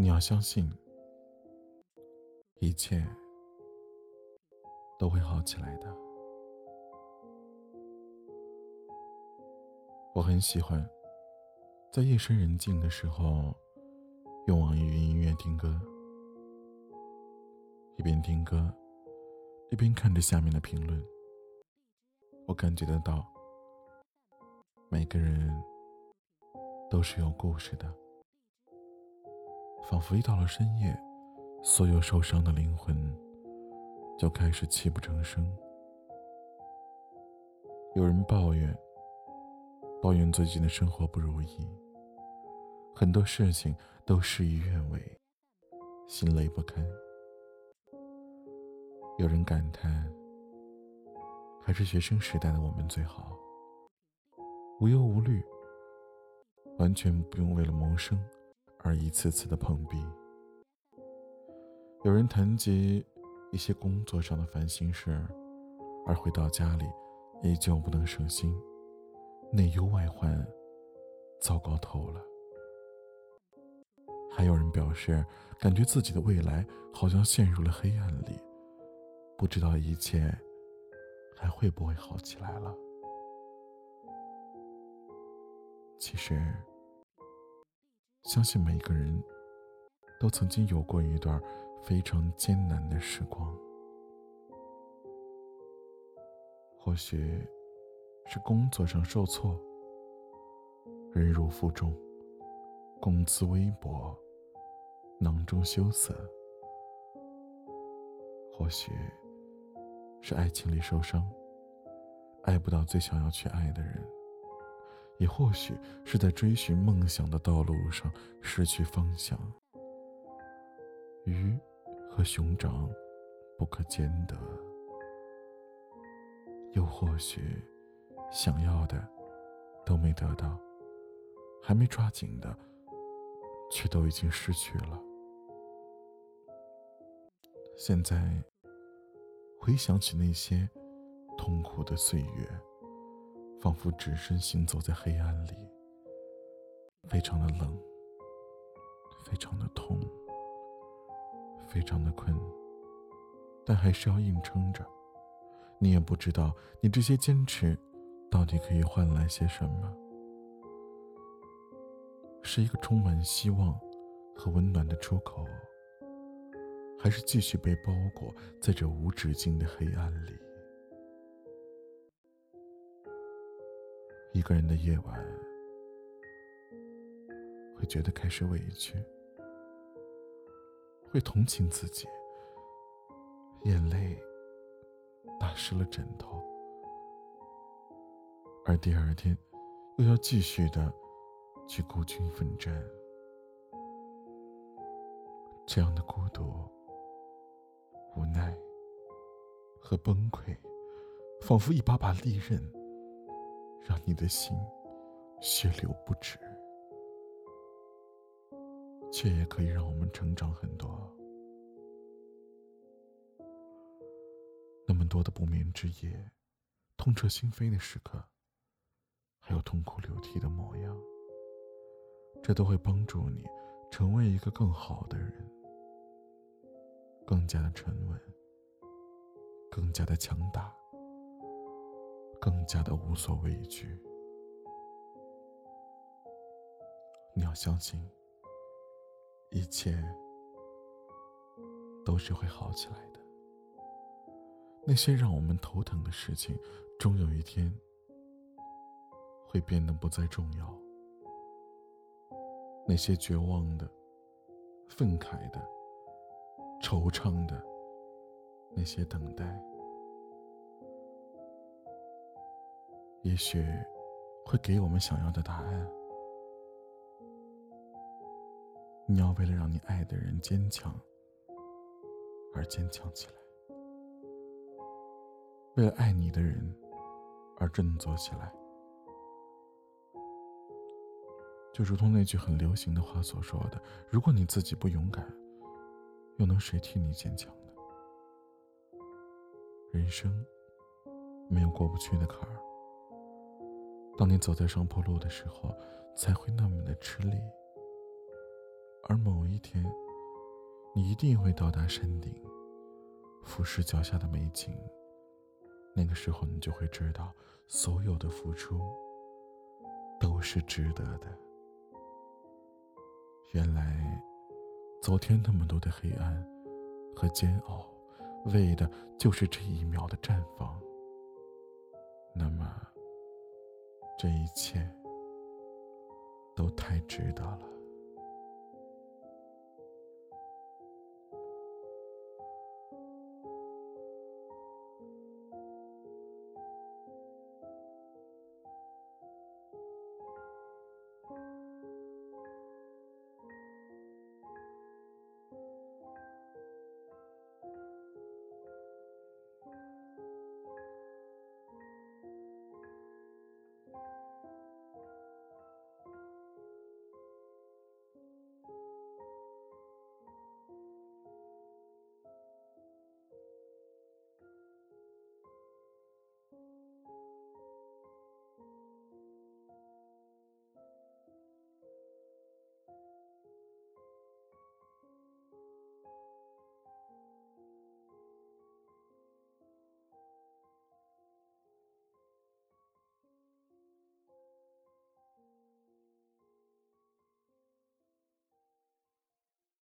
你要相信，一切都会好起来的。我很喜欢在夜深人静的时候用网易云音乐听歌，一边听歌，一边看着下面的评论。我感觉得到，每个人都是有故事的，仿佛一到了深夜，所有受伤的灵魂就开始泣不成声。有人抱怨，抱怨最近的生活不如意，很多事情都事与愿违，心累不堪。有人感叹。还是学生时代的我们最好，无忧无虑，完全不用为了谋生而一次次的碰壁。有人谈及一些工作上的烦心事，而回到家里依旧不能省心，内忧外患，糟糕透了。还有人表示，感觉自己的未来好像陷入了黑暗里，不知道一切。还会不会好起来了？其实，相信每个人都曾经有过一段非常艰难的时光。或许是工作上受挫，忍辱负重，工资微薄，囊中羞涩；或许……是爱情里受伤，爱不到最想要去爱的人；也或许是在追寻梦想的道路上失去方向。鱼和熊掌不可兼得，又或许想要的都没得到，还没抓紧的，却都已经失去了。现在。回想起那些痛苦的岁月，仿佛只身行走在黑暗里，非常的冷，非常的痛，非常的困，但还是要硬撑着。你也不知道，你这些坚持到底可以换来些什么？是一个充满希望和温暖的出口。还是继续被包裹在这无止境的黑暗里。一个人的夜晚，会觉得开始委屈，会同情自己，眼泪打湿了枕头，而第二天又要继续的去孤军奋战，这样的孤独。无奈和崩溃，仿佛一把把利刃，让你的心血流不止，却也可以让我们成长很多。那么多的不眠之夜，痛彻心扉的时刻，还有痛哭流涕的模样，这都会帮助你成为一个更好的人。更加的沉稳，更加的强大，更加的无所畏惧。你要相信，一切都是会好起来的。那些让我们头疼的事情，终有一天会变得不再重要。那些绝望的、愤慨的。惆怅的那些等待，也许会给我们想要的答案。你要为了让你爱的人坚强而坚强起来，为了爱你的人而振作起来。就如同那句很流行的话所说的：“如果你自己不勇敢。”又能谁替你坚强呢？人生没有过不去的坎儿。当你走在上坡路的时候，才会那么的吃力，而某一天，你一定会到达山顶，俯视脚下的美景。那个时候，你就会知道，所有的付出都是值得的。原来，昨天那么多的黑暗和煎熬，为的就是这一秒的绽放。那么，这一切都太值得了。